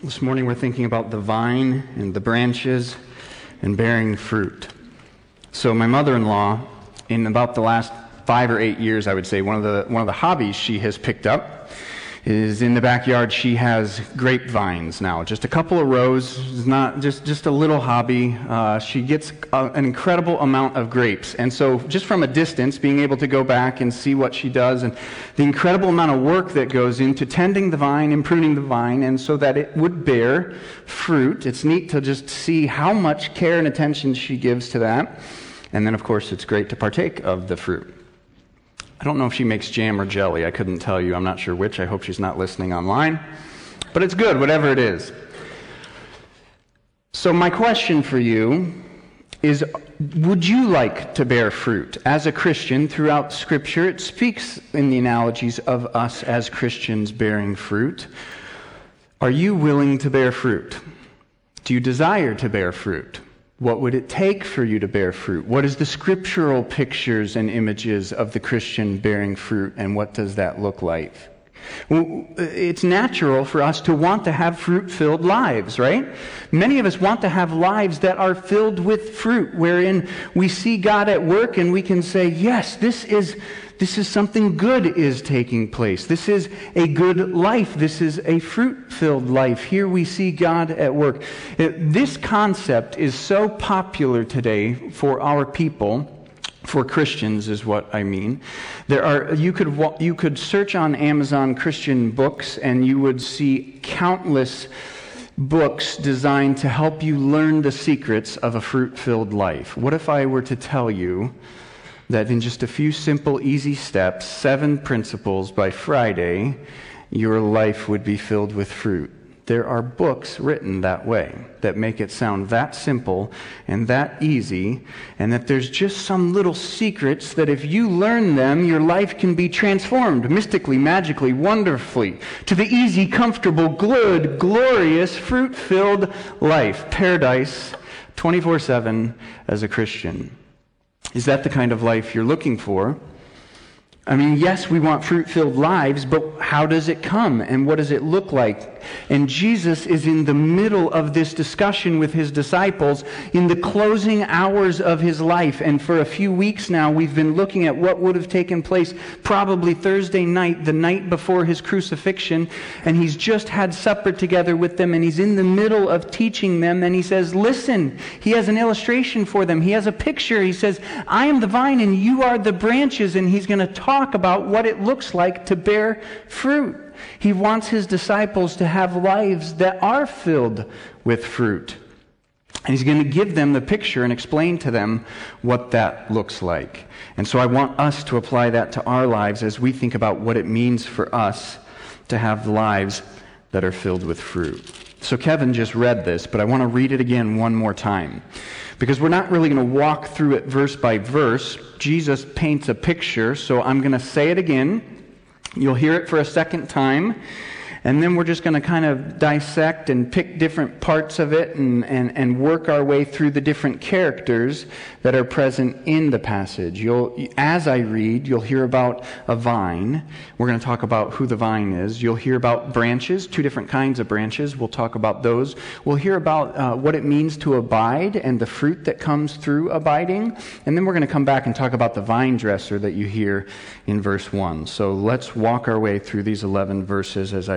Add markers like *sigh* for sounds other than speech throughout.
This morning we're thinking about the vine and the branches and bearing fruit. So, my mother in law, in about the last five or eight years, I would say, one of, the, one of the hobbies she has picked up is in the backyard. She has grapevines now. Just a couple of rows. Not just, just a little hobby. Uh, she gets a, an incredible amount of grapes. And so just from a distance being able to go back and see what she does and the incredible amount of work that goes into tending the vine and pruning the vine and so that it would bear fruit. It's neat to just see how much care and attention she gives to that. And then of course it's great to partake of the fruit I don't know if she makes jam or jelly. I couldn't tell you. I'm not sure which. I hope she's not listening online. But it's good, whatever it is. So, my question for you is Would you like to bear fruit? As a Christian, throughout Scripture, it speaks in the analogies of us as Christians bearing fruit. Are you willing to bear fruit? Do you desire to bear fruit? What would it take for you to bear fruit? What is the scriptural pictures and images of the Christian bearing fruit, and what does that look like? Well, It's natural for us to want to have fruit filled lives, right? Many of us want to have lives that are filled with fruit, wherein we see God at work and we can say, Yes, this is, this is something good is taking place. This is a good life. This is a fruit filled life. Here we see God at work. Uh, this concept is so popular today for our people for Christians is what I mean. There are you could you could search on Amazon Christian books and you would see countless books designed to help you learn the secrets of a fruit-filled life. What if I were to tell you that in just a few simple easy steps, seven principles by Friday, your life would be filled with fruit? There are books written that way that make it sound that simple and that easy, and that there's just some little secrets that if you learn them, your life can be transformed mystically, magically, wonderfully to the easy, comfortable, good, glorious, fruit filled life. Paradise 24 7 as a Christian. Is that the kind of life you're looking for? I mean, yes, we want fruit filled lives, but how does it come and what does it look like? And Jesus is in the middle of this discussion with his disciples in the closing hours of his life. And for a few weeks now, we've been looking at what would have taken place probably Thursday night, the night before his crucifixion. And he's just had supper together with them and he's in the middle of teaching them. And he says, Listen, he has an illustration for them. He has a picture. He says, I am the vine and you are the branches. And he's going to talk about what it looks like to bear fruit. He wants his disciples to have lives that are filled with fruit. And he's going to give them the picture and explain to them what that looks like. And so I want us to apply that to our lives as we think about what it means for us to have lives that are filled with fruit. So Kevin just read this, but I want to read it again one more time. Because we're not really going to walk through it verse by verse. Jesus paints a picture, so I'm going to say it again. You'll hear it for a second time. And then we're just going to kind of dissect and pick different parts of it and, and, and work our way through the different characters that are present in the passage. You'll, as I read, you'll hear about a vine. We're going to talk about who the vine is. You'll hear about branches, two different kinds of branches. We'll talk about those. We'll hear about uh, what it means to abide and the fruit that comes through abiding. And then we're going to come back and talk about the vine dresser that you hear in verse 1. So let's walk our way through these 11 verses as I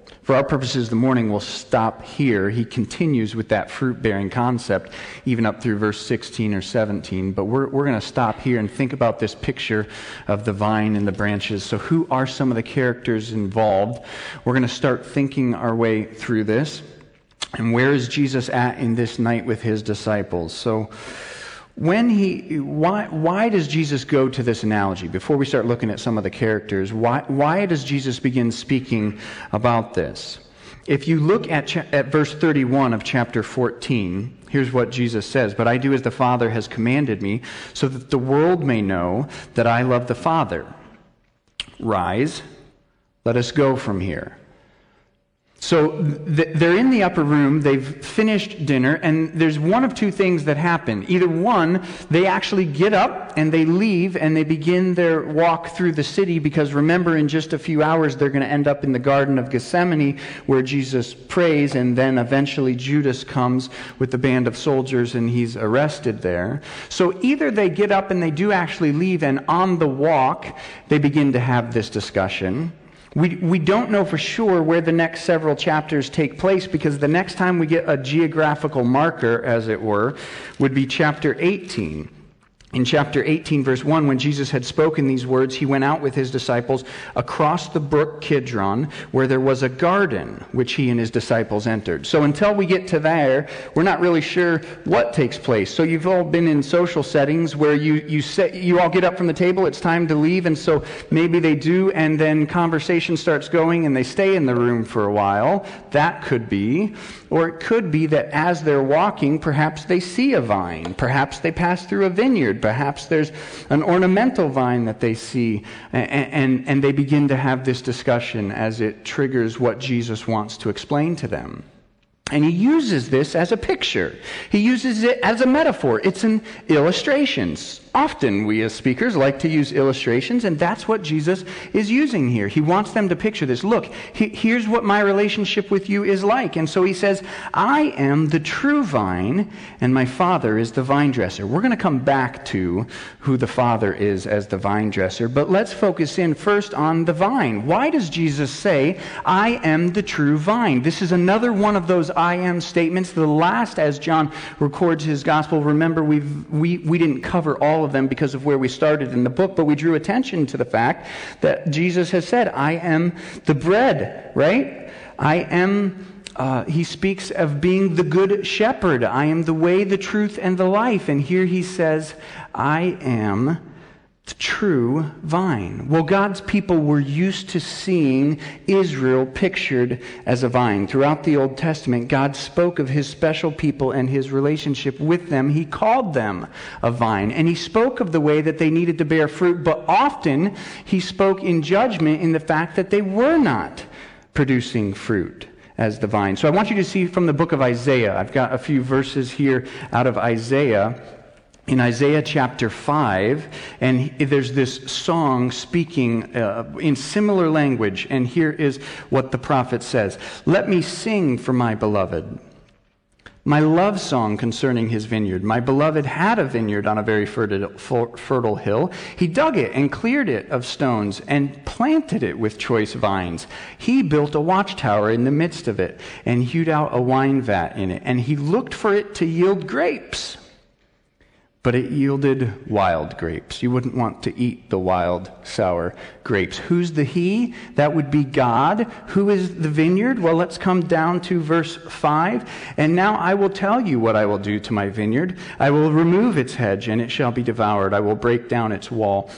For our purposes, the morning will stop here. He continues with that fruit bearing concept, even up through verse 16 or 17. But we're, we're going to stop here and think about this picture of the vine and the branches. So, who are some of the characters involved? We're going to start thinking our way through this. And where is Jesus at in this night with his disciples? So, when he why, why does jesus go to this analogy? Before we start looking at some of the characters why, why does jesus begin speaking about this? If you look at, cha- at verse 31 of chapter 14 here's what jesus says but i do as the father has commanded me so that the world may know that i love the father. Rise. Let us go from here so they're in the upper room, they've finished dinner, and there's one of two things that happen. Either one, they actually get up and they leave and they begin their walk through the city because remember, in just a few hours, they're going to end up in the Garden of Gethsemane where Jesus prays, and then eventually Judas comes with the band of soldiers and he's arrested there. So either they get up and they do actually leave, and on the walk, they begin to have this discussion. We, we don't know for sure where the next several chapters take place because the next time we get a geographical marker, as it were, would be chapter 18. In chapter 18, verse 1, when Jesus had spoken these words, he went out with his disciples across the brook Kidron, where there was a garden, which he and his disciples entered. So until we get to there, we're not really sure what takes place. So you've all been in social settings where you, you, say, you all get up from the table, it's time to leave, and so maybe they do, and then conversation starts going and they stay in the room for a while. That could be. Or it could be that as they're walking, perhaps they see a vine. Perhaps they pass through a vineyard. Perhaps there's an ornamental vine that they see. And, and, and, they begin to have this discussion as it triggers what Jesus wants to explain to them. And he uses this as a picture. He uses it as a metaphor. It's an illustration. Often we as speakers like to use illustrations, and that's what Jesus is using here. He wants them to picture this. Look, he, here's what my relationship with you is like. And so he says, I am the true vine, and my Father is the vine dresser. We're going to come back to who the Father is as the vine dresser, but let's focus in first on the vine. Why does Jesus say, I am the true vine? This is another one of those I am statements. The last, as John records his gospel, remember, we've, we, we didn't cover all of them because of where we started in the book, but we drew attention to the fact that Jesus has said, I am the bread, right? I am uh, he speaks of being the good shepherd. I am the way, the truth, and the life. And here he says, I am the true vine. Well, God's people were used to seeing Israel pictured as a vine. Throughout the Old Testament, God spoke of his special people and his relationship with them. He called them a vine, and he spoke of the way that they needed to bear fruit, but often he spoke in judgment in the fact that they were not producing fruit as the vine. So I want you to see from the book of Isaiah. I've got a few verses here out of Isaiah in Isaiah chapter 5, and there's this song speaking uh, in similar language, and here is what the prophet says Let me sing for my beloved. My love song concerning his vineyard. My beloved had a vineyard on a very fertile, fertile hill. He dug it and cleared it of stones and planted it with choice vines. He built a watchtower in the midst of it and hewed out a wine vat in it. And he looked for it to yield grapes but it yielded wild grapes. You wouldn't want to eat the wild, sour grapes. Who's the He? That would be God. Who is the vineyard? Well, let's come down to verse 5. And now I will tell you what I will do to my vineyard. I will remove its hedge, and it shall be devoured. I will break down its wall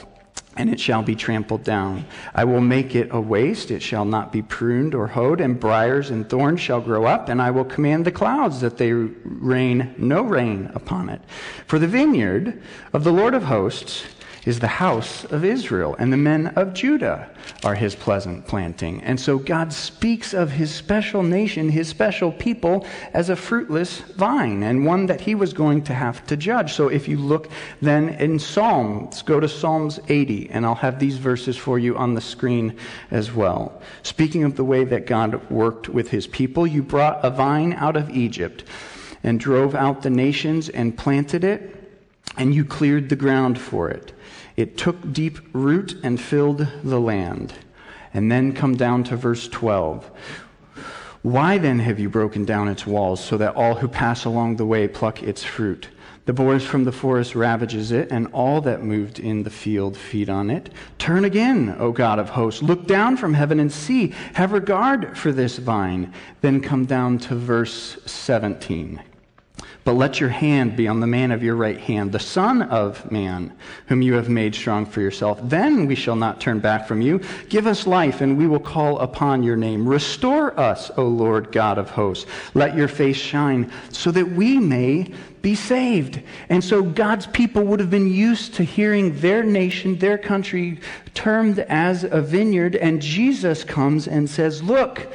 and it shall be trampled down. I will make it a waste, it shall not be pruned or hoed, and briers and thorns shall grow up, and I will command the clouds that they rain no rain upon it. For the vineyard of the Lord of hosts is the house of Israel, and the men of Judah are his pleasant planting. And so God speaks of his special nation, his special people, as a fruitless vine, and one that he was going to have to judge. So if you look then in Psalms, go to Psalms 80, and I'll have these verses for you on the screen as well. Speaking of the way that God worked with his people, you brought a vine out of Egypt and drove out the nations and planted it, and you cleared the ground for it. It took deep root and filled the land. And then come down to verse 12. Why then have you broken down its walls so that all who pass along the way pluck its fruit? The boars from the forest ravages it, and all that moved in the field feed on it. Turn again, O God of hosts. Look down from heaven and see. Have regard for this vine. Then come down to verse 17. But let your hand be on the man of your right hand, the Son of Man, whom you have made strong for yourself. Then we shall not turn back from you. Give us life, and we will call upon your name. Restore us, O Lord God of hosts. Let your face shine, so that we may be saved. And so God's people would have been used to hearing their nation, their country, termed as a vineyard. And Jesus comes and says, Look,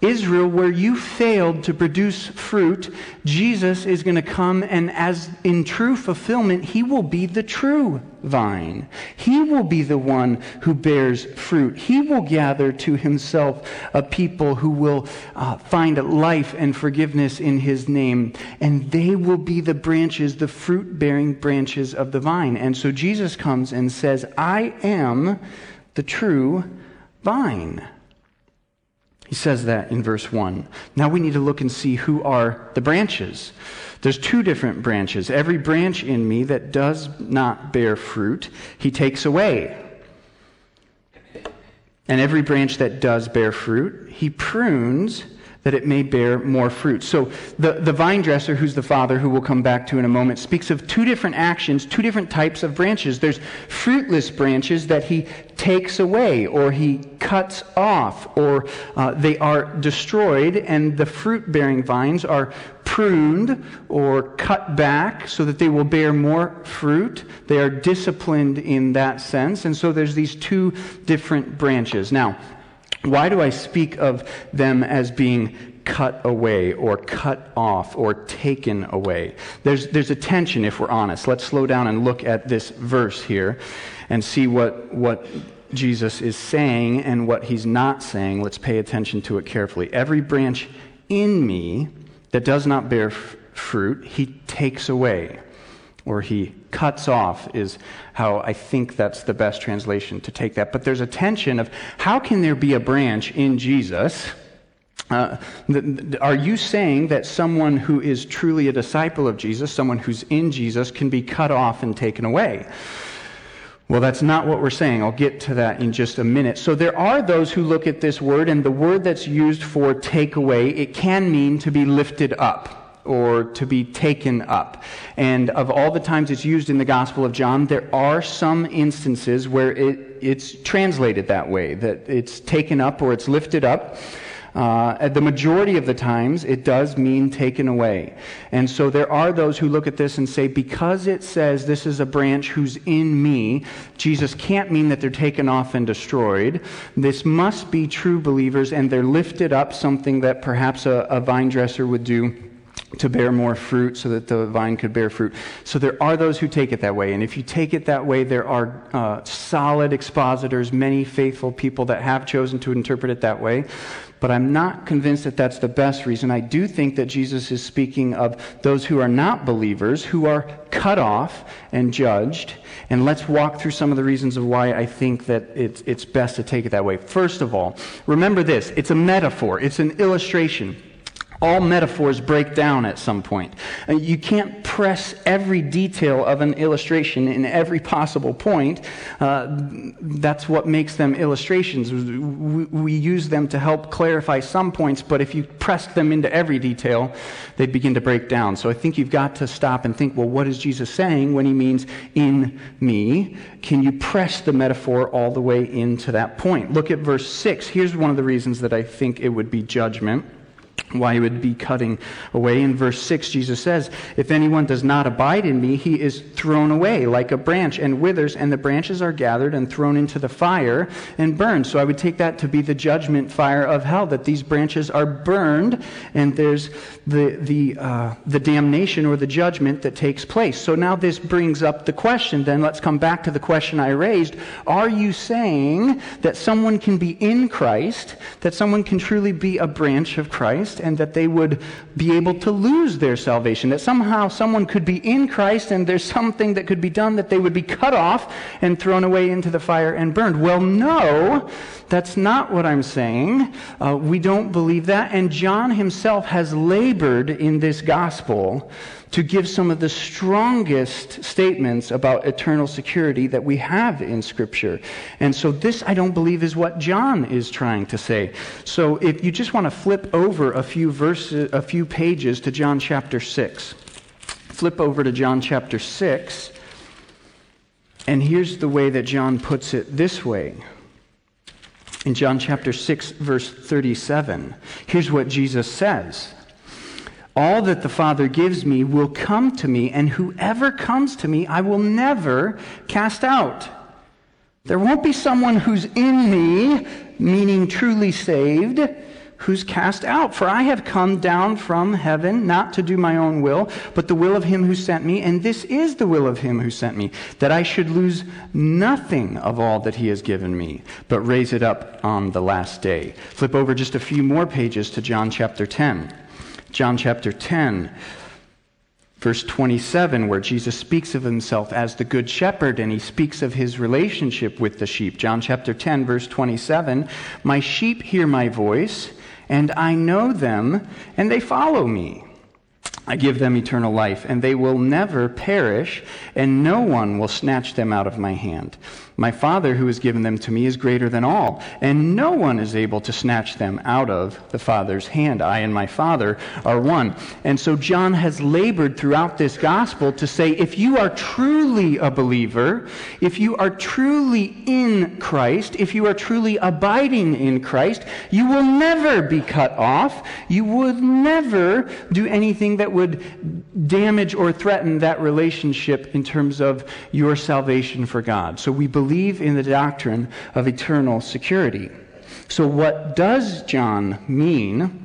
Israel, where you failed to produce fruit, Jesus is going to come, and as in true fulfillment, he will be the true vine. He will be the one who bears fruit. He will gather to himself a people who will uh, find life and forgiveness in his name, and they will be the branches, the fruit bearing branches of the vine. And so Jesus comes and says, I am the true vine. He says that in verse 1. Now we need to look and see who are the branches. There's two different branches. Every branch in me that does not bear fruit, he takes away. And every branch that does bear fruit, he prunes that it may bear more fruit. So the, the vine dresser, who's the father, who we'll come back to in a moment, speaks of two different actions, two different types of branches. There's fruitless branches that he takes away or he cuts off or uh, they are destroyed, and the fruit bearing vines are pruned or cut back so that they will bear more fruit. They are disciplined in that sense. And so there's these two different branches. Now, why do I speak of them as being cut away or cut off or taken away? There's, there's a tension if we're honest. Let's slow down and look at this verse here and see what, what Jesus is saying and what he's not saying. Let's pay attention to it carefully. Every branch in me that does not bear f- fruit, he takes away or he cuts off is how I think that's the best translation to take that. But there's a tension of how can there be a branch in Jesus? Uh, are you saying that someone who is truly a disciple of Jesus, someone who's in Jesus, can be cut off and taken away? Well, that's not what we're saying. I'll get to that in just a minute. So there are those who look at this word, and the word that's used for take away, it can mean to be lifted up or to be taken up. And of all the times it's used in the Gospel of John, there are some instances where it, it's translated that way, that it's taken up or it's lifted up. Uh, at the majority of the times, it does mean taken away. And so there are those who look at this and say, because it says this is a branch who's in me, Jesus can't mean that they're taken off and destroyed. This must be true believers, and they're lifted up, something that perhaps a, a vine dresser would do to bear more fruit so that the vine could bear fruit. So there are those who take it that way. And if you take it that way, there are uh, solid expositors, many faithful people that have chosen to interpret it that way. But I'm not convinced that that's the best reason. I do think that Jesus is speaking of those who are not believers, who are cut off and judged. And let's walk through some of the reasons of why I think that it's, it's best to take it that way. First of all, remember this it's a metaphor, it's an illustration all metaphors break down at some point. Uh, you can't press every detail of an illustration in every possible point. Uh, that's what makes them illustrations. We, we, use them to help clarify some points, but if you press them into every detail, they begin to break down. So I think you've got to stop and think well, what is Jesus saying when he means in me? Can you press the metaphor all the way into that point? Look at verse 6. Here's one of the reasons that I think it would be judgment. Why he would be cutting away. In verse 6, Jesus says, If anyone does not abide in me, he is thrown away like a branch and withers, and the branches are gathered and thrown into the fire and burned. So I would take that to be the judgment fire of hell, that these branches are burned, and there's the, the, uh, the damnation or the judgment that takes place. So now this brings up the question, then let's come back to the question I raised. Are you saying that someone can be in Christ, that someone can truly be a branch of Christ? Christ and that they would be able to lose their salvation. That somehow someone could be in Christ and there's something that could be done that they would be cut off and thrown away into the fire and burned. Well, no, that's not what I'm saying. Uh, we don't believe that. And John himself has labored in this gospel to give some of the strongest statements about eternal security that we have in Scripture. And so, this, I don't believe, is what John is trying to say. So, if you just want to flip over a few verses, a few pages to John chapter 6, flip over to John chapter 6. And here's the way that John puts it this way. In John chapter 6, verse 37, here's what Jesus says all that the Father gives me will come to me, and whoever comes to me, I will never cast out. There won't be someone who's in me, meaning truly saved, who's cast out. For I have come down from heaven not to do my own will, but the will of him who sent me. And this is the will of him who sent me, that I should lose nothing of all that he has given me, but raise it up on the last day. Flip over just a few more pages to John chapter 10. John chapter 10, verse 27, where Jesus speaks of himself as the good shepherd and he speaks of his relationship with the sheep. John chapter 10, verse 27 My sheep hear my voice, and I know them, and they follow me. I give them eternal life, and they will never perish, and no one will snatch them out of my hand. My Father who has given them to me is greater than all, and no one is able to snatch them out of the Father's hand. I and my Father are one. And so John has labored throughout this gospel to say if you are truly a believer, if you are truly in Christ, if you are truly abiding in Christ, you will never be cut off. You would never do anything that would damage or threaten that relationship in terms of your salvation for God. So we believe believe in the doctrine of eternal security. So, what does John mean?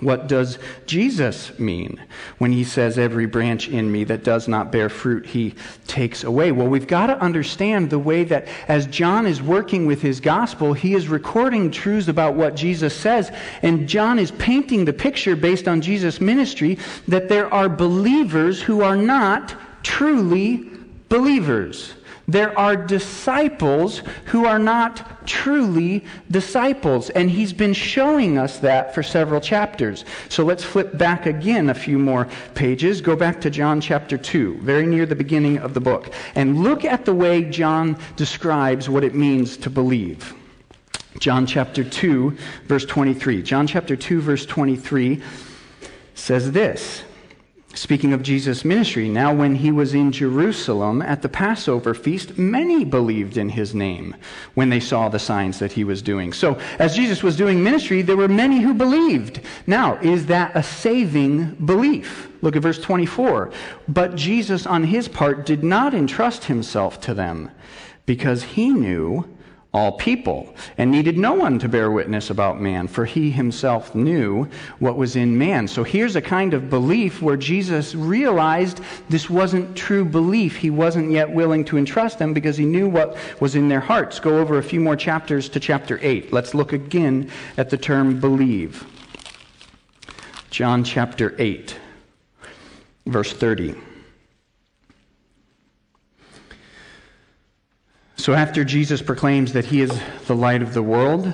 What does Jesus mean when he says, Every branch in me that does not bear fruit, he takes away? Well, we've got to understand the way that as John is working with his gospel, he is recording truths about what Jesus says, and John is painting the picture based on Jesus' ministry that there are believers who are not truly believers. There are disciples who are not truly disciples. And he's been showing us that for several chapters. So let's flip back again a few more pages. Go back to John chapter 2, very near the beginning of the book. And look at the way John describes what it means to believe. John chapter 2, verse 23. John chapter 2, verse 23 says this Speaking of Jesus' ministry, now when he was in Jerusalem at the Passover feast, many believed in his name when they saw the signs that he was doing. So, as Jesus was doing ministry, there were many who believed. Now, is that a saving belief? Look at verse 24. But Jesus, on his part, did not entrust himself to them because he knew all people, and needed no one to bear witness about man, for he himself knew what was in man. So here's a kind of belief where Jesus realized this wasn't true belief. He wasn't yet willing to entrust them because he knew what was in their hearts. Go over a few more chapters to chapter 8. Let's look again at the term believe. John chapter 8, verse 30. So, after Jesus proclaims that he is the light of the world,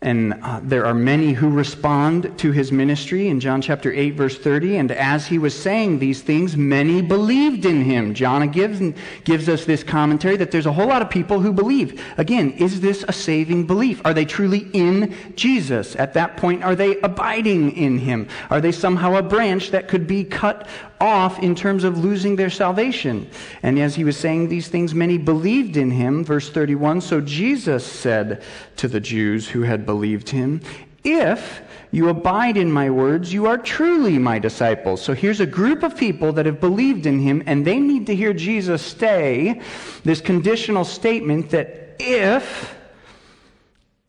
and uh, there are many who respond to his ministry in John chapter 8, verse 30. And as he was saying these things, many believed in him. John gives, gives us this commentary that there's a whole lot of people who believe. Again, is this a saving belief? Are they truly in Jesus? At that point, are they abiding in him? Are they somehow a branch that could be cut off in terms of losing their salvation? And as he was saying these things, many believed in him. Verse 31 So Jesus said to the Jews who had believed him, If you abide in my words, you are truly my disciples. So here's a group of people that have believed in him, and they need to hear Jesus say this conditional statement that if,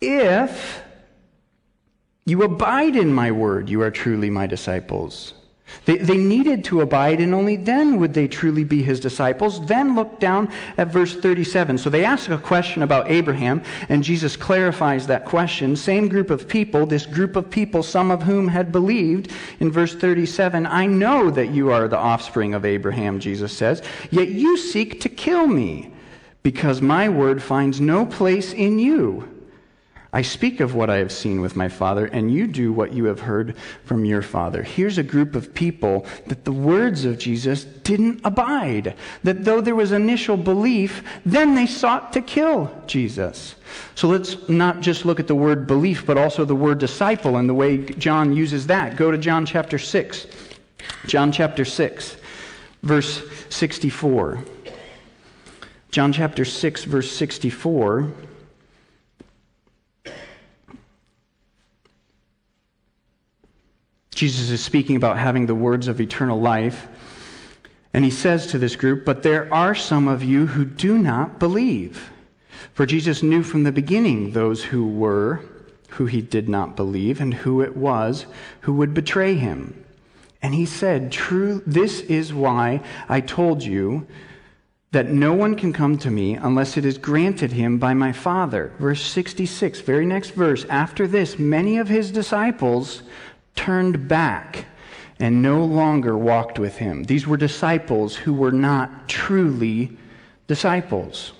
if you abide in my word, you are truly my disciples. They, they needed to abide, and only then would they truly be his disciples. Then look down at verse 37. So they ask a question about Abraham, and Jesus clarifies that question. Same group of people, this group of people, some of whom had believed. In verse 37, I know that you are the offspring of Abraham, Jesus says, yet you seek to kill me, because my word finds no place in you. I speak of what I have seen with my father, and you do what you have heard from your father. Here's a group of people that the words of Jesus didn't abide. That though there was initial belief, then they sought to kill Jesus. So let's not just look at the word belief, but also the word disciple and the way John uses that. Go to John chapter 6. John chapter 6, verse 64. John chapter 6, verse 64. Jesus is speaking about having the words of eternal life. And he says to this group, But there are some of you who do not believe. For Jesus knew from the beginning those who were, who he did not believe, and who it was who would betray him. And he said, True, this is why I told you that no one can come to me unless it is granted him by my Father. Verse 66, very next verse. After this, many of his disciples turned back and no longer walked with him. These were disciples who were not truly disciples.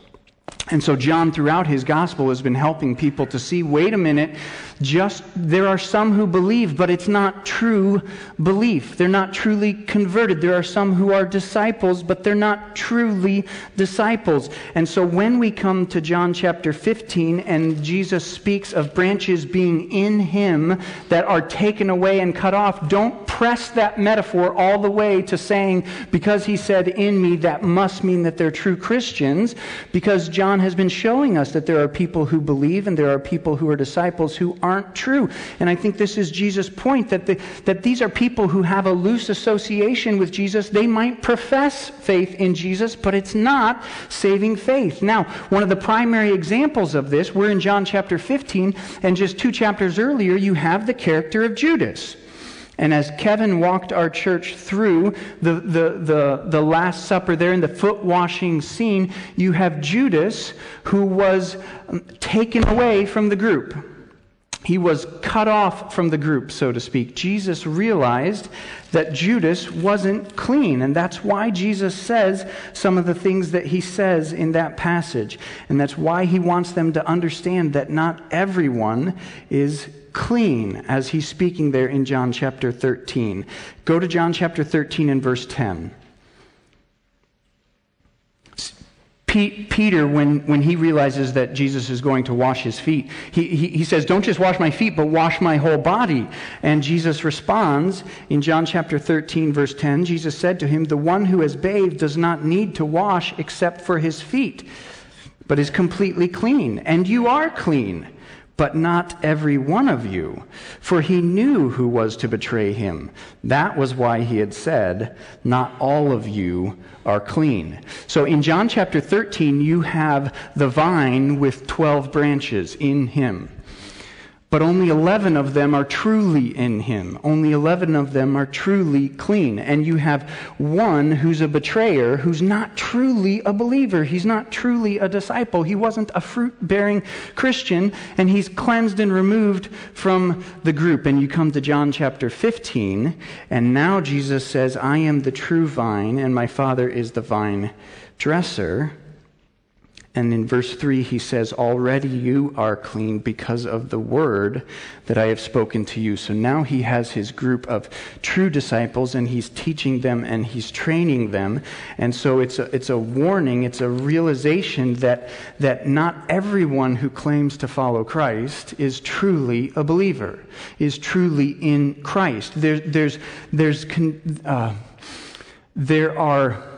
And so, John, throughout his gospel, has been helping people to see wait a minute, just there are some who believe, but it's not true belief. They're not truly converted. There are some who are disciples, but they're not truly disciples. And so, when we come to John chapter 15 and Jesus speaks of branches being in him that are taken away and cut off, don't press that metaphor all the way to saying, because he said in me, that must mean that they're true Christians, because John John has been showing us that there are people who believe and there are people who are disciples who aren't true. And I think this is Jesus' point that, the, that these are people who have a loose association with Jesus. They might profess faith in Jesus, but it's not saving faith. Now, one of the primary examples of this, we're in John chapter 15, and just two chapters earlier, you have the character of Judas. And as Kevin walked our church through the, the, the, the Last Supper there in the foot washing scene, you have Judas who was um, taken away from the group. He was cut off from the group, so to speak. Jesus realized that Judas wasn't clean, and that's why Jesus says some of the things that he says in that passage. And that's why he wants them to understand that not everyone is clean as he's speaking there in John chapter 13. Go to John chapter 13 and verse 10. Peter, when, when he realizes that Jesus is going to wash his feet, he, he, he, says, Don't just wash my feet, but wash my whole body. And Jesus responds in John chapter 13, verse 10 Jesus said to him, The one who has bathed does not need to wash except for his feet, but is completely clean. And you are clean but not every one of you. For he knew who was to betray him. That was why he had said, Not all of you are clean. So in John chapter 13, you have the vine with 12 branches in him. But only 11 of them are truly in him. Only 11 of them are truly clean. And you have one who's a betrayer who's not truly a believer. He's not truly a disciple. He wasn't a fruit bearing Christian, and he's cleansed and removed from the group. And you come to John chapter 15, and now Jesus says, I am the true vine, and my Father is the vine dresser. And in verse 3, he says, Already you are clean because of the word that I have spoken to you. So now he has his group of true disciples and he's teaching them and he's training them. And so it's a, it's a warning, it's a realization that, that not everyone who claims to follow Christ is truly a believer, is truly in Christ. There, there's, there's, uh, there are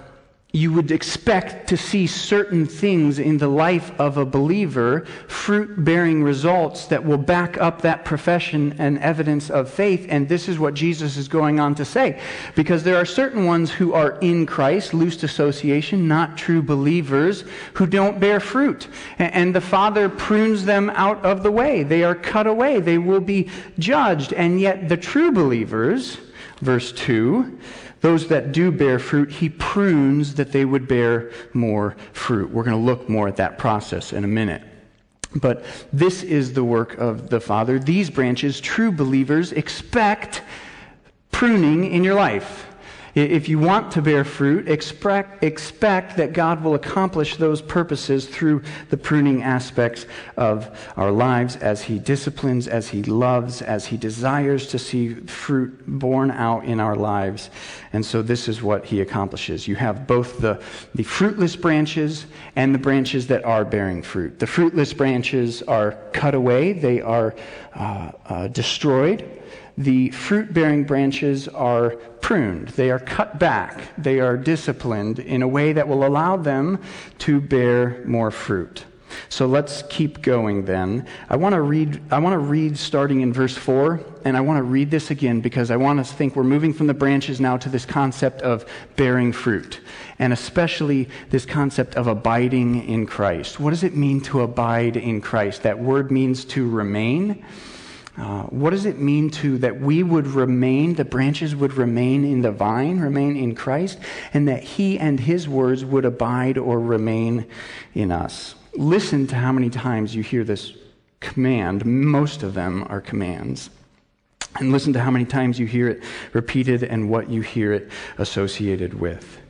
you would expect to see certain things in the life of a believer, fruit bearing results that will back up that profession and evidence of faith. And this is what Jesus is going on to say. Because there are certain ones who are in Christ, loose association, not true believers, who don't bear fruit. And the Father prunes them out of the way. They are cut away. They will be judged. And yet the true believers, verse 2, those that do bear fruit, he prunes that they would bear more fruit. We're going to look more at that process in a minute. But this is the work of the Father. These branches, true believers, expect pruning in your life. If you want to bear fruit, expect, expect that God will accomplish those purposes through the pruning aspects of our lives as He disciplines, as He loves, as He desires to see fruit born out in our lives. And so this is what He accomplishes. You have both the, the fruitless branches and the branches that are bearing fruit. The fruitless branches are cut away, they are uh, uh, destroyed the fruit bearing branches are pruned, they are cut back, they are disciplined in a way that will allow them to bear more fruit. So let's keep going then. I want to read I want to read starting in verse 4 and I want to read this again because I want us to think we're moving from the branches now to this concept of bearing fruit and especially this concept of abiding in Christ. What does it mean to abide in Christ? That word means to remain. Uh, what does it mean to that we would remain, the branches would remain in the vine, remain in Christ, and that He and His words would abide or remain in us? Listen to how many times you hear this command. Most of them are commands. And listen to how many times you hear it repeated and what you hear it associated with.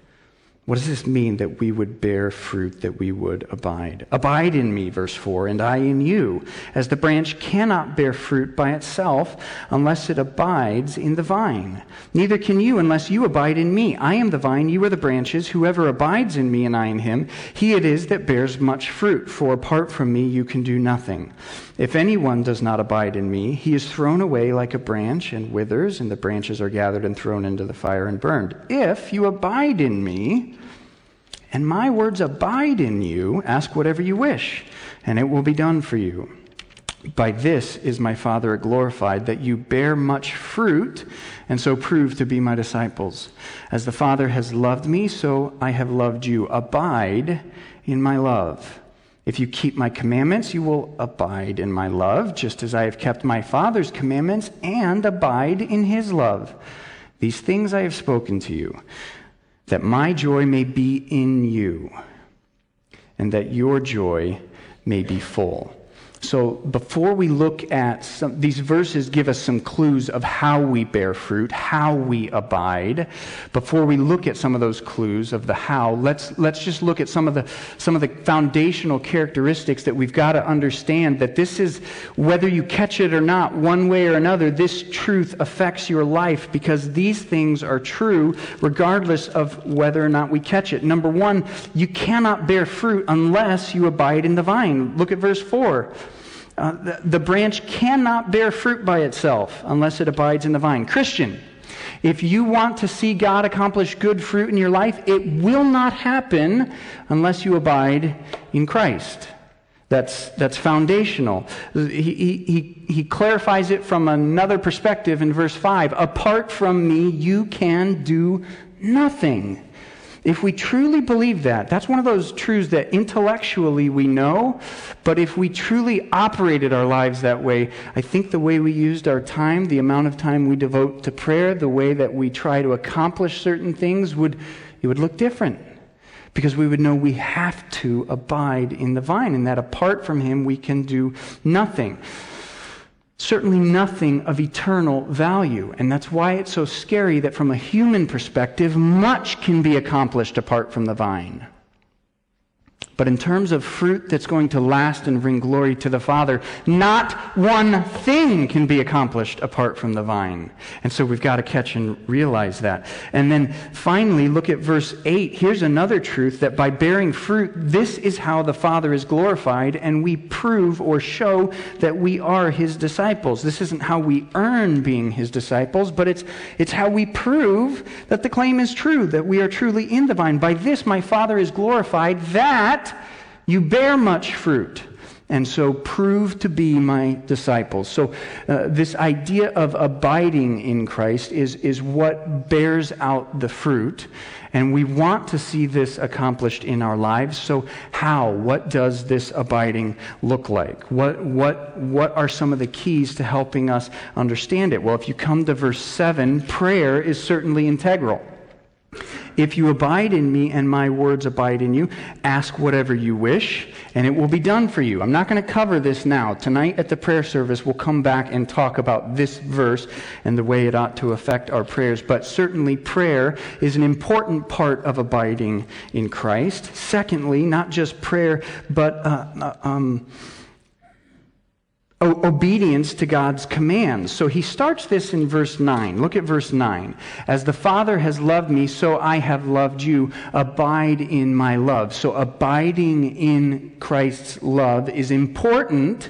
What does this mean that we would bear fruit, that we would abide? Abide in me, verse 4, and I in you, as the branch cannot bear fruit by itself unless it abides in the vine. Neither can you unless you abide in me. I am the vine, you are the branches. Whoever abides in me and I in him, he it is that bears much fruit, for apart from me you can do nothing. If anyone does not abide in me, he is thrown away like a branch and withers, and the branches are gathered and thrown into the fire and burned. If you abide in me, and my words abide in you, ask whatever you wish, and it will be done for you. By this is my Father glorified, that you bear much fruit, and so prove to be my disciples. As the Father has loved me, so I have loved you. Abide in my love. If you keep my commandments, you will abide in my love, just as I have kept my Father's commandments and abide in his love. These things I have spoken to you, that my joy may be in you, and that your joy may be full. So before we look at some, these verses give us some clues of how we bear fruit, how we abide. Before we look at some of those clues of the how, let's, let's just look at some of the, some of the foundational characteristics that we've got to understand that this is, whether you catch it or not, one way or another, this truth affects your life because these things are true regardless of whether or not we catch it. Number one, you cannot bear fruit unless you abide in the vine. Look at verse 4. Uh, the, the branch cannot bear fruit by itself unless it abides in the vine. Christian, if you want to see God accomplish good fruit in your life, it will not happen unless you abide in Christ. That's, that's foundational. He, he, he clarifies it from another perspective in verse 5. Apart from me, you can do nothing. If we truly believe that, that's one of those truths that intellectually we know, but if we truly operated our lives that way, I think the way we used our time, the amount of time we devote to prayer, the way that we try to accomplish certain things would it would look different. Because we would know we have to abide in the vine and that apart from him we can do nothing certainly nothing of eternal value. And that's why it's so scary that from a human perspective, much can be accomplished apart from the vine. But in terms of fruit that's going to last and bring glory to the Father, not one thing can be accomplished apart from the vine. And so we've got to catch and realize that. And then finally, look at verse 8. Here's another truth that by bearing fruit, this is how the Father is glorified, and we prove or show that we are his disciples. This isn't how we earn being his disciples, but it's, it's how we prove that the claim is true, that we are truly in the vine. By this, my Father is glorified, that you bear much fruit and so prove to be my disciples. So, uh, this idea of abiding in Christ is, is what bears out the fruit. And we want to see this accomplished in our lives. So, how? What does this abiding look like? What, what, what are some of the keys to helping us understand it? Well, if you come to verse 7, prayer is certainly integral. If you abide in me and my words abide in you, ask whatever you wish, and it will be done for you. I'm not going to cover this now. Tonight at the prayer service, we'll come back and talk about this verse and the way it ought to affect our prayers. But certainly, prayer is an important part of abiding in Christ. Secondly, not just prayer, but uh, uh um, obedience to God's commands. So he starts this in verse 9. Look at verse 9. As the Father has loved me, so I have loved you. Abide in my love. So abiding in Christ's love is important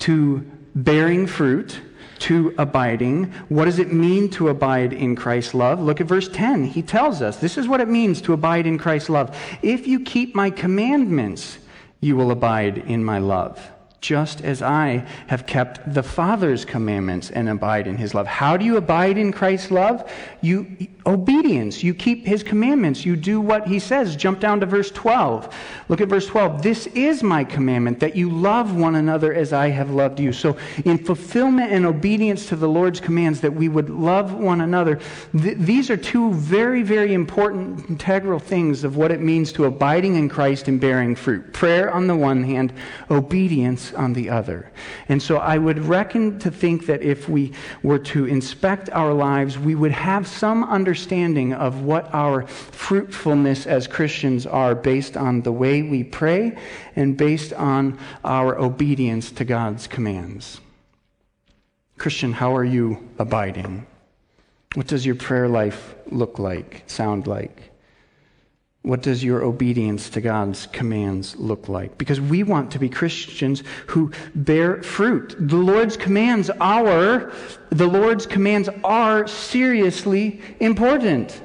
to bearing fruit, to abiding. What does it mean to abide in Christ's love? Look at verse 10. He tells us this is what it means to abide in Christ's love. If you keep my commandments, you will abide in my love just as I have kept the Father's commandments and abide in his love. How do you abide in Christ's love? You obedience. You keep his commandments. You do what he says. Jump down to verse 12. Look at verse 12. This is my commandment that you love one another as I have loved you. So in fulfillment and obedience to the Lord's commands that we would love one another, th- these are two very very important integral things of what it means to abiding in Christ and bearing fruit. Prayer on the one hand, obedience on the other. And so I would reckon to think that if we were to inspect our lives, we would have some understanding of what our fruitfulness as Christians are based on the way we pray and based on our obedience to God's commands. Christian, how are you abiding? What does your prayer life look like, sound like? What does your obedience to God's commands look like? Because we want to be Christians who bear fruit. The Lord's commands are, the Lord's commands are seriously important.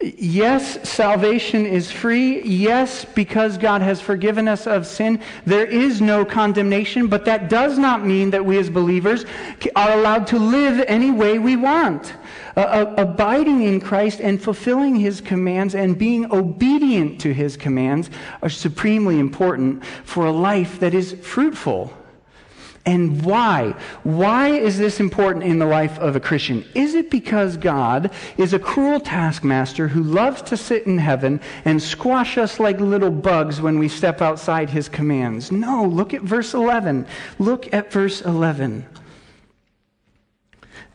Yes, salvation is free. Yes, because God has forgiven us of sin, there is no condemnation, but that does not mean that we as believers are allowed to live any way we want uh, abiding in Christ and fulfilling his commands and being obedient to his commands are supremely important for a life that is fruitful. And why? Why is this important in the life of a Christian? Is it because God is a cruel taskmaster who loves to sit in heaven and squash us like little bugs when we step outside his commands? No, look at verse 11. Look at verse 11.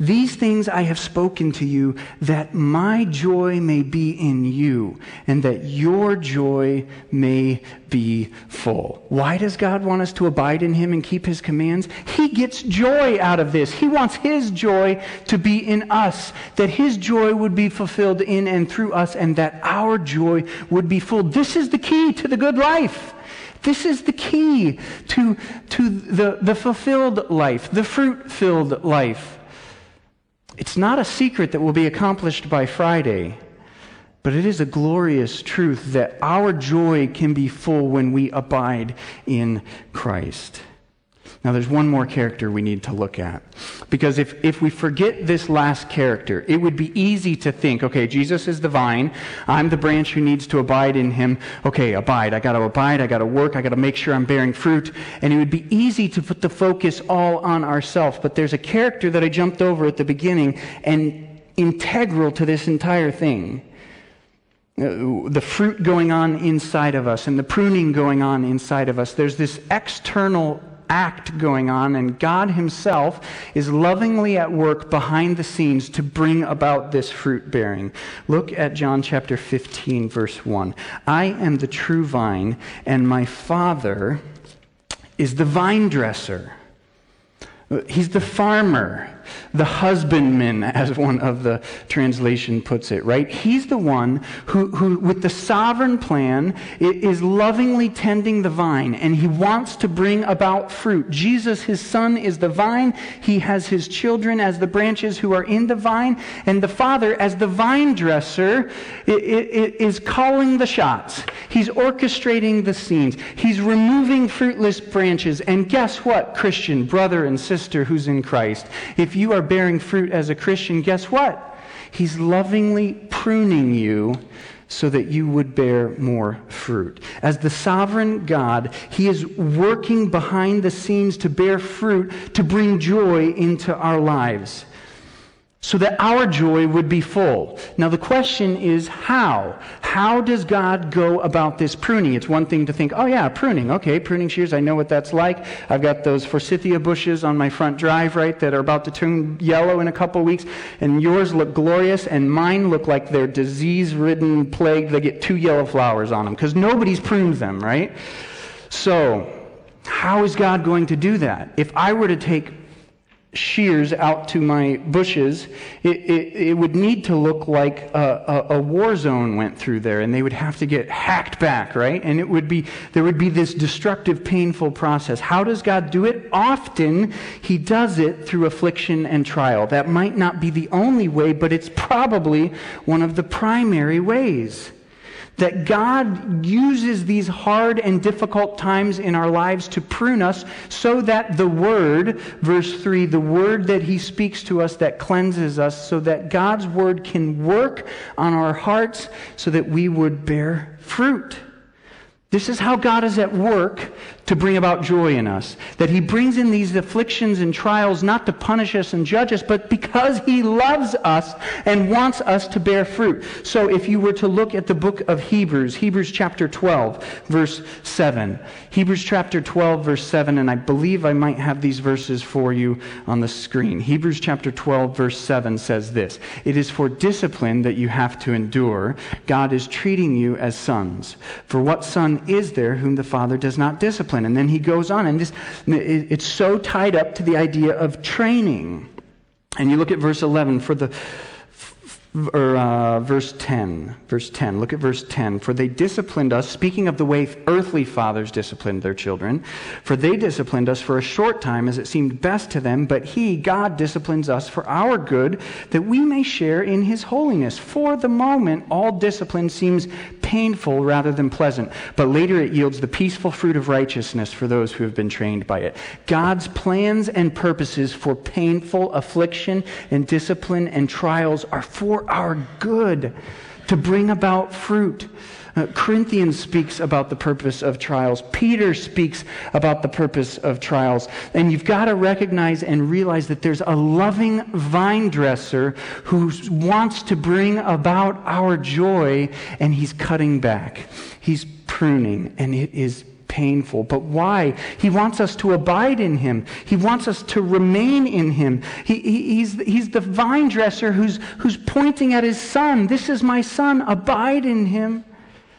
These things I have spoken to you, that my joy may be in you, and that your joy may be full. Why does God want us to abide in Him and keep His commands? He gets joy out of this. He wants His joy to be in us, that His joy would be fulfilled in and through us, and that our joy would be full. This is the key to the good life. This is the key to, to the, the fulfilled life, the fruit filled life. It's not a secret that will be accomplished by Friday, but it is a glorious truth that our joy can be full when we abide in Christ. Now, there's one more character we need to look at. Because if, if we forget this last character, it would be easy to think, okay, Jesus is the vine. I'm the branch who needs to abide in him. Okay, abide. I got to abide. I got to work. I got to make sure I'm bearing fruit. And it would be easy to put the focus all on ourselves. But there's a character that I jumped over at the beginning and integral to this entire thing uh, the fruit going on inside of us and the pruning going on inside of us. There's this external act going on, and God Himself is lovingly at work behind the scenes to bring about this fruit bearing. Look at John chapter 15, verse 1. I am the true vine, and my Father is the vine dresser. He's the farmer, the husbandman, *laughs* as one of the translation puts it, right? He's the one who, who, with the sovereign plan, is lovingly tending the vine, and he wants to bring about fruit. Jesus, his son, is the vine. He has his children as the branches who are in the vine, and the Father, as the vine dresser, is calling the shots. He's orchestrating the scenes. He's removing fruitless branches. And guess what, Christian brother and sister who's in Christ? If you are bearing fruit as a Christian, guess what? He's lovingly pruning you so that you would bear more fruit. As the sovereign God, He is working behind the scenes to bear fruit, to bring joy into our lives so that our joy would be full. Now, the question is how? How does God go about this pruning? It's one thing to think, oh, yeah, pruning. Okay, pruning shears, I know what that's like. I've got those forsythia bushes on my front drive, right, that are about to turn yellow in a couple weeks, and yours look glorious, and mine look like they're disease ridden, plagued. They get two yellow flowers on them because nobody's pruned them, right? So, how is God going to do that? If I were to take shears out to my bushes, it, it, it would need to look like a, a, a, war zone went through there, and they would have to get hacked back, right? And it would be there would be this destructive, painful process. How does God do it? Often He does it through affliction and trial. That might not be the only way, but it's probably one of the primary ways that God uses these hard and difficult times in our lives to prune us so that the Word, verse 3, the Word that He speaks to us that cleanses us, so that God's Word can work on our hearts so that we would bear fruit. This is how God is at work to bring about joy in us. That He brings in these afflictions and trials not to punish us and judge us, but because He loves us and wants us to bear fruit. So if you were to look at the book of Hebrews, Hebrews chapter 12, verse 7. Hebrews chapter 12, verse 7, and I believe I might have these verses for you on the screen. Hebrews chapter 12, verse 7 says this It is for discipline that you have to endure. God is treating you as sons. For what son is there whom the Father does not discipline? And then he goes on, and this, it's so tied up to the idea of training. And you look at verse 11 for the or uh, verse 10 verse 10 look at verse 10 for they disciplined us speaking of the way earthly fathers disciplined their children for they disciplined us for a short time as it seemed best to them but he god disciplines us for our good that we may share in his holiness. For the moment all discipline seems painful rather than pleasant but later it yields the peaceful fruit of righteousness for those who have been trained by it. God's plans and purposes for painful affliction and discipline and trials are for our good, to bring about fruit. Uh, Corinthians speaks about the purpose of trials. Peter speaks about the purpose of trials. And you've got to recognize and realize that there's a loving vine dresser who wants to bring about our joy, and he's cutting back. He's pruning, and it is painful. But why? He wants us to abide in him. He wants us to remain in him. He, he, he's, he's the vine dresser who's, who's pointing at his son. This is my son. Abide in him.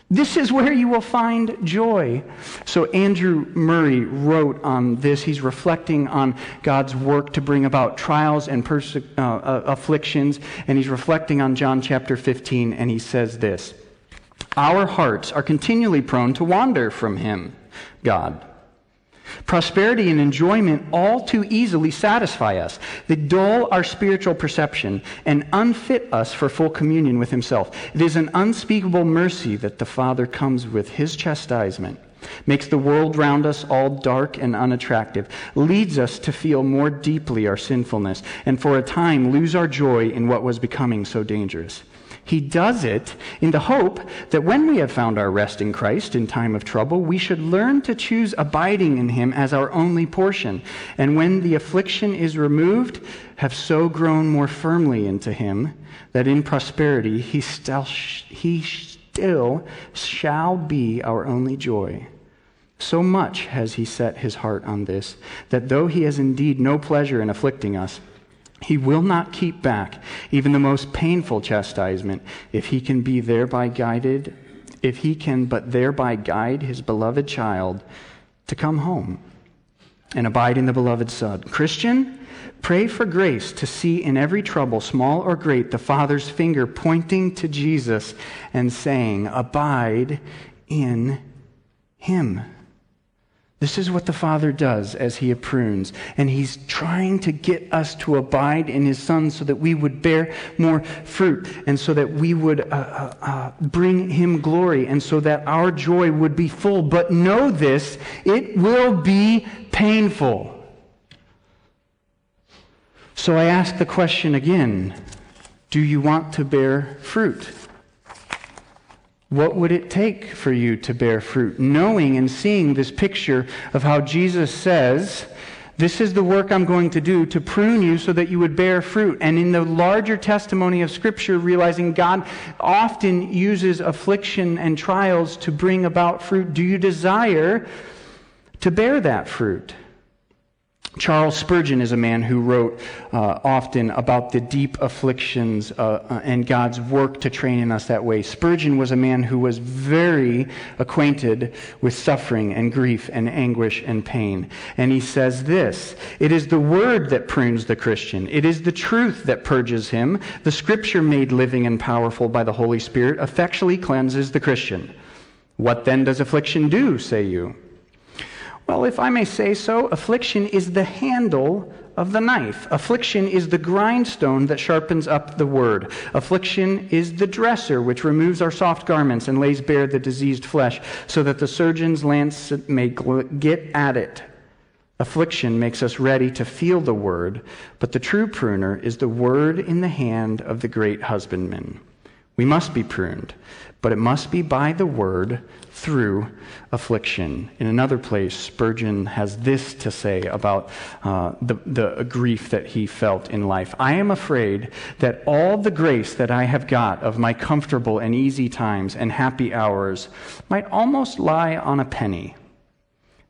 This is where you will find joy. So, Andrew Murray wrote on this. He's reflecting on God's work to bring about trials and perse- uh, uh, afflictions, and he's reflecting on John chapter 15, and he says this Our hearts are continually prone to wander from Him. God. Prosperity and enjoyment all too easily satisfy us. They dull our spiritual perception and unfit us for full communion with Himself. It is an unspeakable mercy that the Father comes with His chastisement, makes the world round us all dark and unattractive, leads us to feel more deeply our sinfulness, and for a time lose our joy in what was becoming so dangerous. He does it in the hope that when we have found our rest in Christ in time of trouble, we should learn to choose abiding in Him as our only portion. And when the affliction is removed, have so grown more firmly into Him that in prosperity He still, he still shall be our only joy. So much has he set his heart on this, that though he has indeed no pleasure in afflicting us, he will not keep back even the most painful chastisement if he can be thereby guided, if he can but thereby guide his beloved child to come home and abide in the beloved Son. Christian, pray for grace to see in every trouble, small or great, the Father's finger pointing to Jesus and saying, Abide in him. This is what the Father does as He prunes. And He's trying to get us to abide in His Son so that we would bear more fruit and so that we would uh, uh, uh, bring Him glory and so that our joy would be full. But know this, it will be painful. So I ask the question again do you want to bear fruit? What would it take for you to bear fruit? Knowing and seeing this picture of how Jesus says, This is the work I'm going to do to prune you so that you would bear fruit. And in the larger testimony of Scripture, realizing God often uses affliction and trials to bring about fruit. Do you desire to bear that fruit? Charles Spurgeon is a man who wrote uh, often about the deep afflictions uh, uh, and God's work to train in us that way. Spurgeon was a man who was very acquainted with suffering and grief and anguish and pain. And he says this It is the word that prunes the Christian, it is the truth that purges him. The scripture made living and powerful by the Holy Spirit effectually cleanses the Christian. What then does affliction do, say you? Well, if I may say so, affliction is the handle of the knife. Affliction is the grindstone that sharpens up the word. Affliction is the dresser which removes our soft garments and lays bare the diseased flesh, so that the surgeon's lance may get at it. Affliction makes us ready to feel the word, but the true pruner is the word in the hand of the great husbandman. We must be pruned, but it must be by the word through affliction. In another place, Spurgeon has this to say about uh, the, the grief that he felt in life. I am afraid that all the grace that I have got of my comfortable and easy times and happy hours might almost lie on a penny.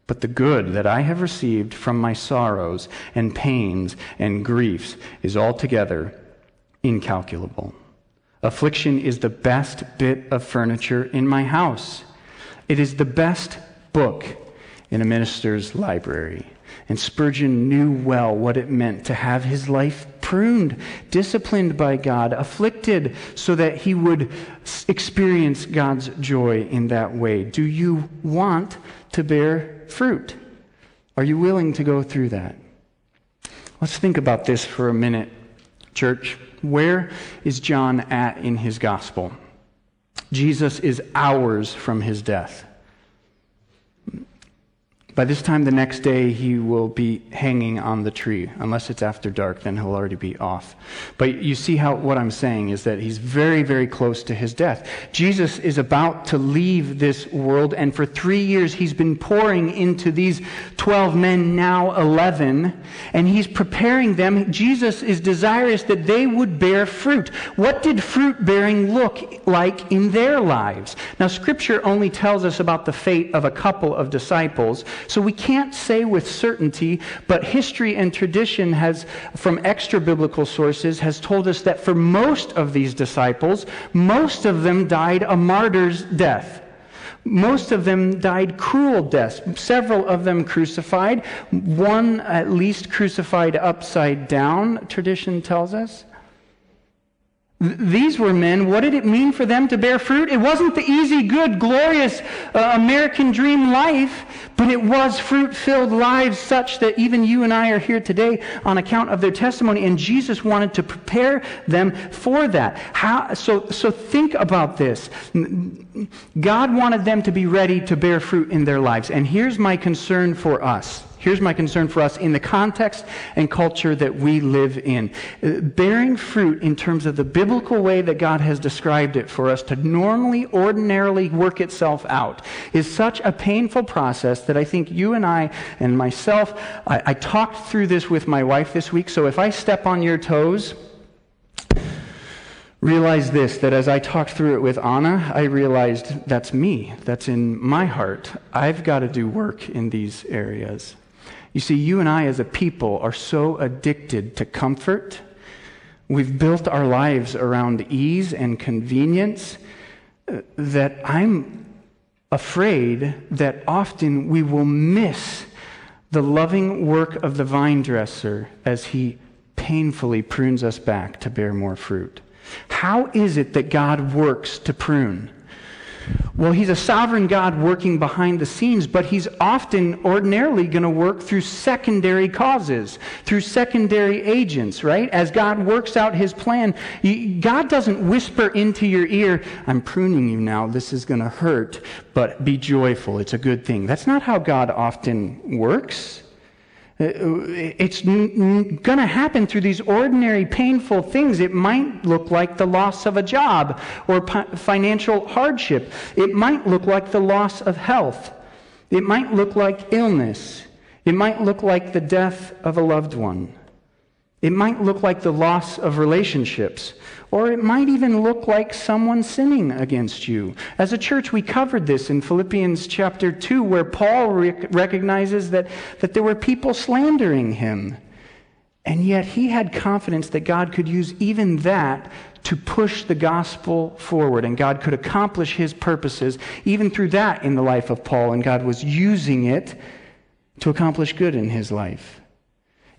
But the good that I have received from my sorrows and pains and griefs is altogether incalculable. Affliction is the best bit of furniture in my house. It is the best book in a minister's library. And Spurgeon knew well what it meant to have his life pruned, disciplined by God, afflicted so that he would experience God's joy in that way. Do you want to bear fruit? Are you willing to go through that? Let's think about this for a minute, church. Where is John at in his gospel? Jesus is hours from his death. By this time the next day, he will be hanging on the tree. Unless it's after dark, then he'll already be off. But you see how what I'm saying is that he's very, very close to his death. Jesus is about to leave this world, and for three years he's been pouring into these 12 men, now 11, and he's preparing them. Jesus is desirous that they would bear fruit. What did fruit bearing look like in their lives? Now, Scripture only tells us about the fate of a couple of disciples. So we can't say with certainty, but history and tradition has, from extra biblical sources, has told us that for most of these disciples, most of them died a martyr's death. Most of them died cruel deaths, several of them crucified, one at least crucified upside down, tradition tells us. These were men. What did it mean for them to bear fruit? It wasn't the easy, good, glorious uh, American dream life, but it was fruit filled lives such that even you and I are here today on account of their testimony. And Jesus wanted to prepare them for that. How, so, so think about this. God wanted them to be ready to bear fruit in their lives. And here's my concern for us. Here's my concern for us in the context and culture that we live in. Uh, bearing fruit in terms of the biblical way that God has described it for us to normally, ordinarily work itself out is such a painful process that I think you and I and myself, I, I talked through this with my wife this week, so if I step on your toes, realize this that as I talked through it with Anna, I realized that's me. That's in my heart. I've got to do work in these areas. You see, you and I as a people are so addicted to comfort. We've built our lives around ease and convenience uh, that I'm afraid that often we will miss the loving work of the vine dresser as he painfully prunes us back to bear more fruit. How is it that God works to prune? Well, he's a sovereign God working behind the scenes, but he's often ordinarily going to work through secondary causes, through secondary agents, right? As God works out his plan, God doesn't whisper into your ear, I'm pruning you now, this is going to hurt, but be joyful, it's a good thing. That's not how God often works. Uh, it's going to happen through these ordinary painful things. It might look like the loss of a job or financial hardship. It might look like the loss of health. It might look like illness. It might look like the death of a loved one. It might look like the loss of relationships, or it might even look like someone sinning against you. As a church, we covered this in Philippians chapter 2, where Paul rec- recognizes that, that there were people slandering him. And yet he had confidence that God could use even that to push the gospel forward, and God could accomplish his purposes even through that in the life of Paul, and God was using it to accomplish good in his life.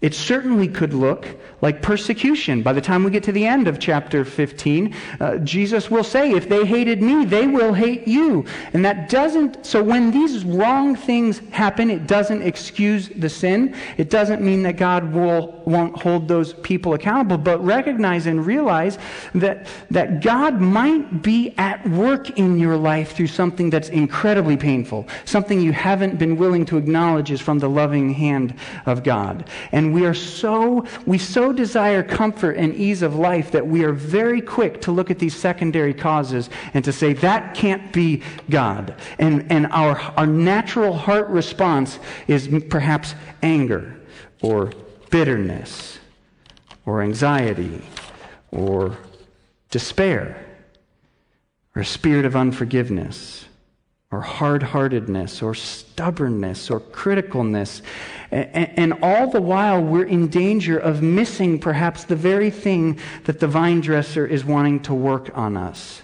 It certainly could look like persecution. By the time we get to the end of chapter 15, uh, Jesus will say, If they hated me, they will hate you. And that doesn't, so when these wrong things happen, it doesn't excuse the sin. It doesn't mean that God will, won't hold those people accountable, but recognize and realize that, that God might be at work in your life through something that's incredibly painful, something you haven't been willing to acknowledge is from the loving hand of God. And and we are so, we so desire comfort and ease of life that we are very quick to look at these secondary causes and to say, that can't be God. And, and our, our natural heart response is perhaps anger or bitterness or anxiety or despair or a spirit of unforgiveness or hard heartedness or stubbornness or criticalness. And all the while, we're in danger of missing perhaps the very thing that the vine dresser is wanting to work on us.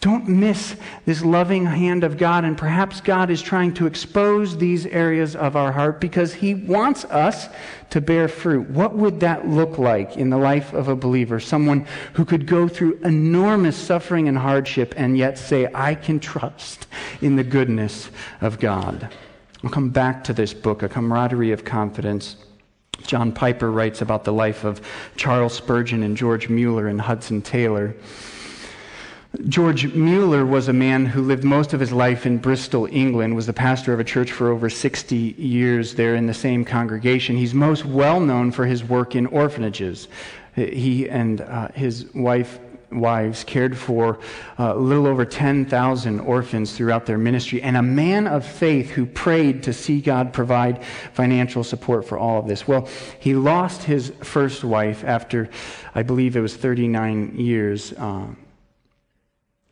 Don't miss this loving hand of God, and perhaps God is trying to expose these areas of our heart because He wants us to bear fruit. What would that look like in the life of a believer? Someone who could go through enormous suffering and hardship and yet say, I can trust in the goodness of God. I'll come back to this book, A Camaraderie of Confidence. John Piper writes about the life of Charles Spurgeon and George Mueller and Hudson Taylor. George Mueller was a man who lived most of his life in Bristol, England, was the pastor of a church for over 60 years there in the same congregation. He's most well known for his work in orphanages. He and uh, his wife wives cared for uh, a little over 10,000 orphans throughout their ministry, and a man of faith who prayed to see God provide financial support for all of this. Well, he lost his first wife after, I believe it was 39 years. Uh,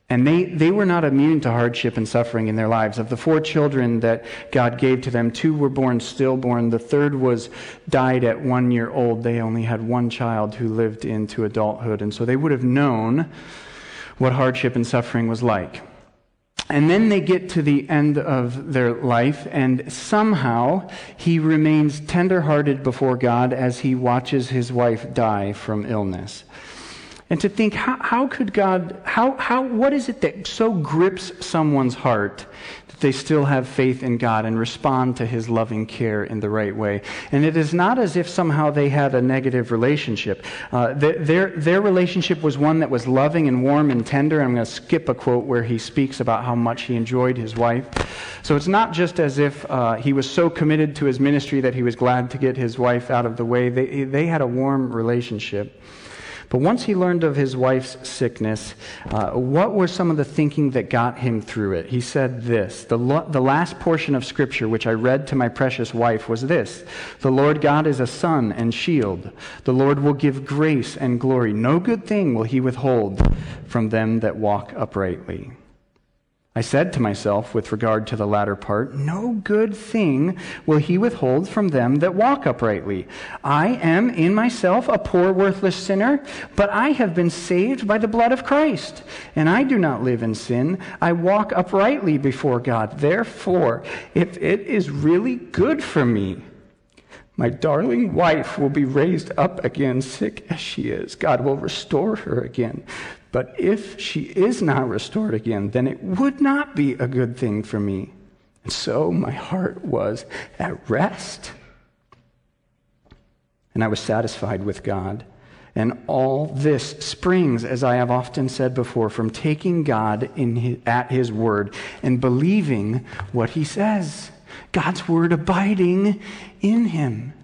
and they, they were not immune to hardship and suffering in their lives. Of the four children that God gave to them, two were born stillborn. The third was died at one year old. They only had one child who lived into adulthood. And so they would have known what hardship and suffering was like. And then they get to the end of their life, and somehow he remains tenderhearted before God as he watches his wife die from illness and to think how, how could god how, how what is it that so grips someone's heart that they still have faith in god and respond to his loving care in the right way? And it is not as if somehow they had a negative relationship. Uh, their, their, relationship was one that was loving and warm and tender. I'm going to skip a quote where he speaks about how much he enjoyed his wife. So it's not just as if uh, he was so committed to his ministry that he was glad to get his wife out of the way. They, they had a warm relationship But once he learned of his wife's sickness, uh, what were some of the thinking that got him through it? He said this the, lo- the last portion of Scripture which I read to my precious wife was this The Lord God is a sun and shield. The Lord will give grace and glory. No good thing will he withhold from them that walk uprightly. I said to myself with regard to the latter part, No good thing will he withhold from them that walk uprightly. I am in myself a poor, worthless sinner, but I have been saved by the blood of Christ. And I do not live in sin. I walk uprightly before God. Therefore, if it is really good for me, my darling wife will be raised up again, sick as she is. God will restore her again. But if she is not restored again, then it would not be a good thing for me. And so my heart was at rest. And I was satisfied with God. And all this springs, as I have often said before, from taking God his, at His word and believing what He says. God's word abiding in Him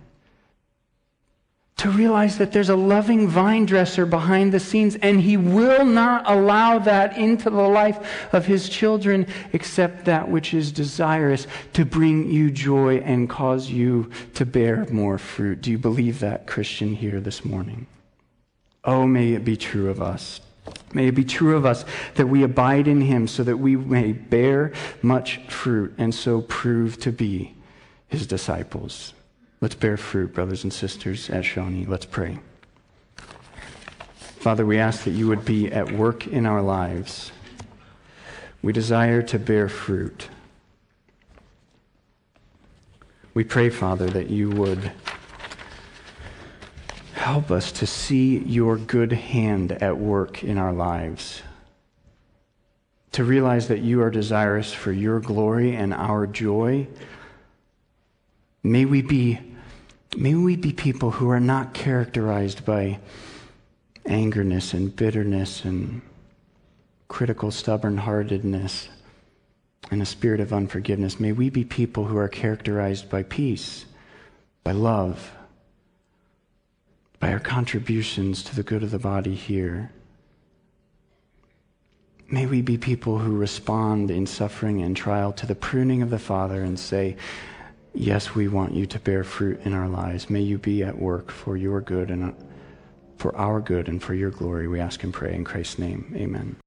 to realize that there's a loving vine dresser behind the scenes, and He will not allow that into the life of His children except that which is desirous to bring you joy and cause you to bear more fruit. Do you believe that, Christian, here this morning? Oh, may it be true of us. May it be true of us that we abide in Him so that we may bear much fruit and so prove to be His disciples. Let's bear fruit, brothers and sisters, at Shawnee. Let's pray. Father, we ask that you would be at work in our lives. We desire to bear fruit. We pray, Father, that you would help us to see your good hand at work in our lives. To realize that you are desirous for your glory and our joy. May we be May we be people who are not characterized by angerness and bitterness and critical stubborn heartedness and a spirit of unforgiveness. May we be people who are characterized by peace, by love, by our contributions to the good of the body here. May we be people who respond in suffering and trial to the pruning of the Father and say, Yes, we want you to bear fruit in our lives. May you be at work for your good and for our good and for your glory. We ask and pray in Christ's name. Amen.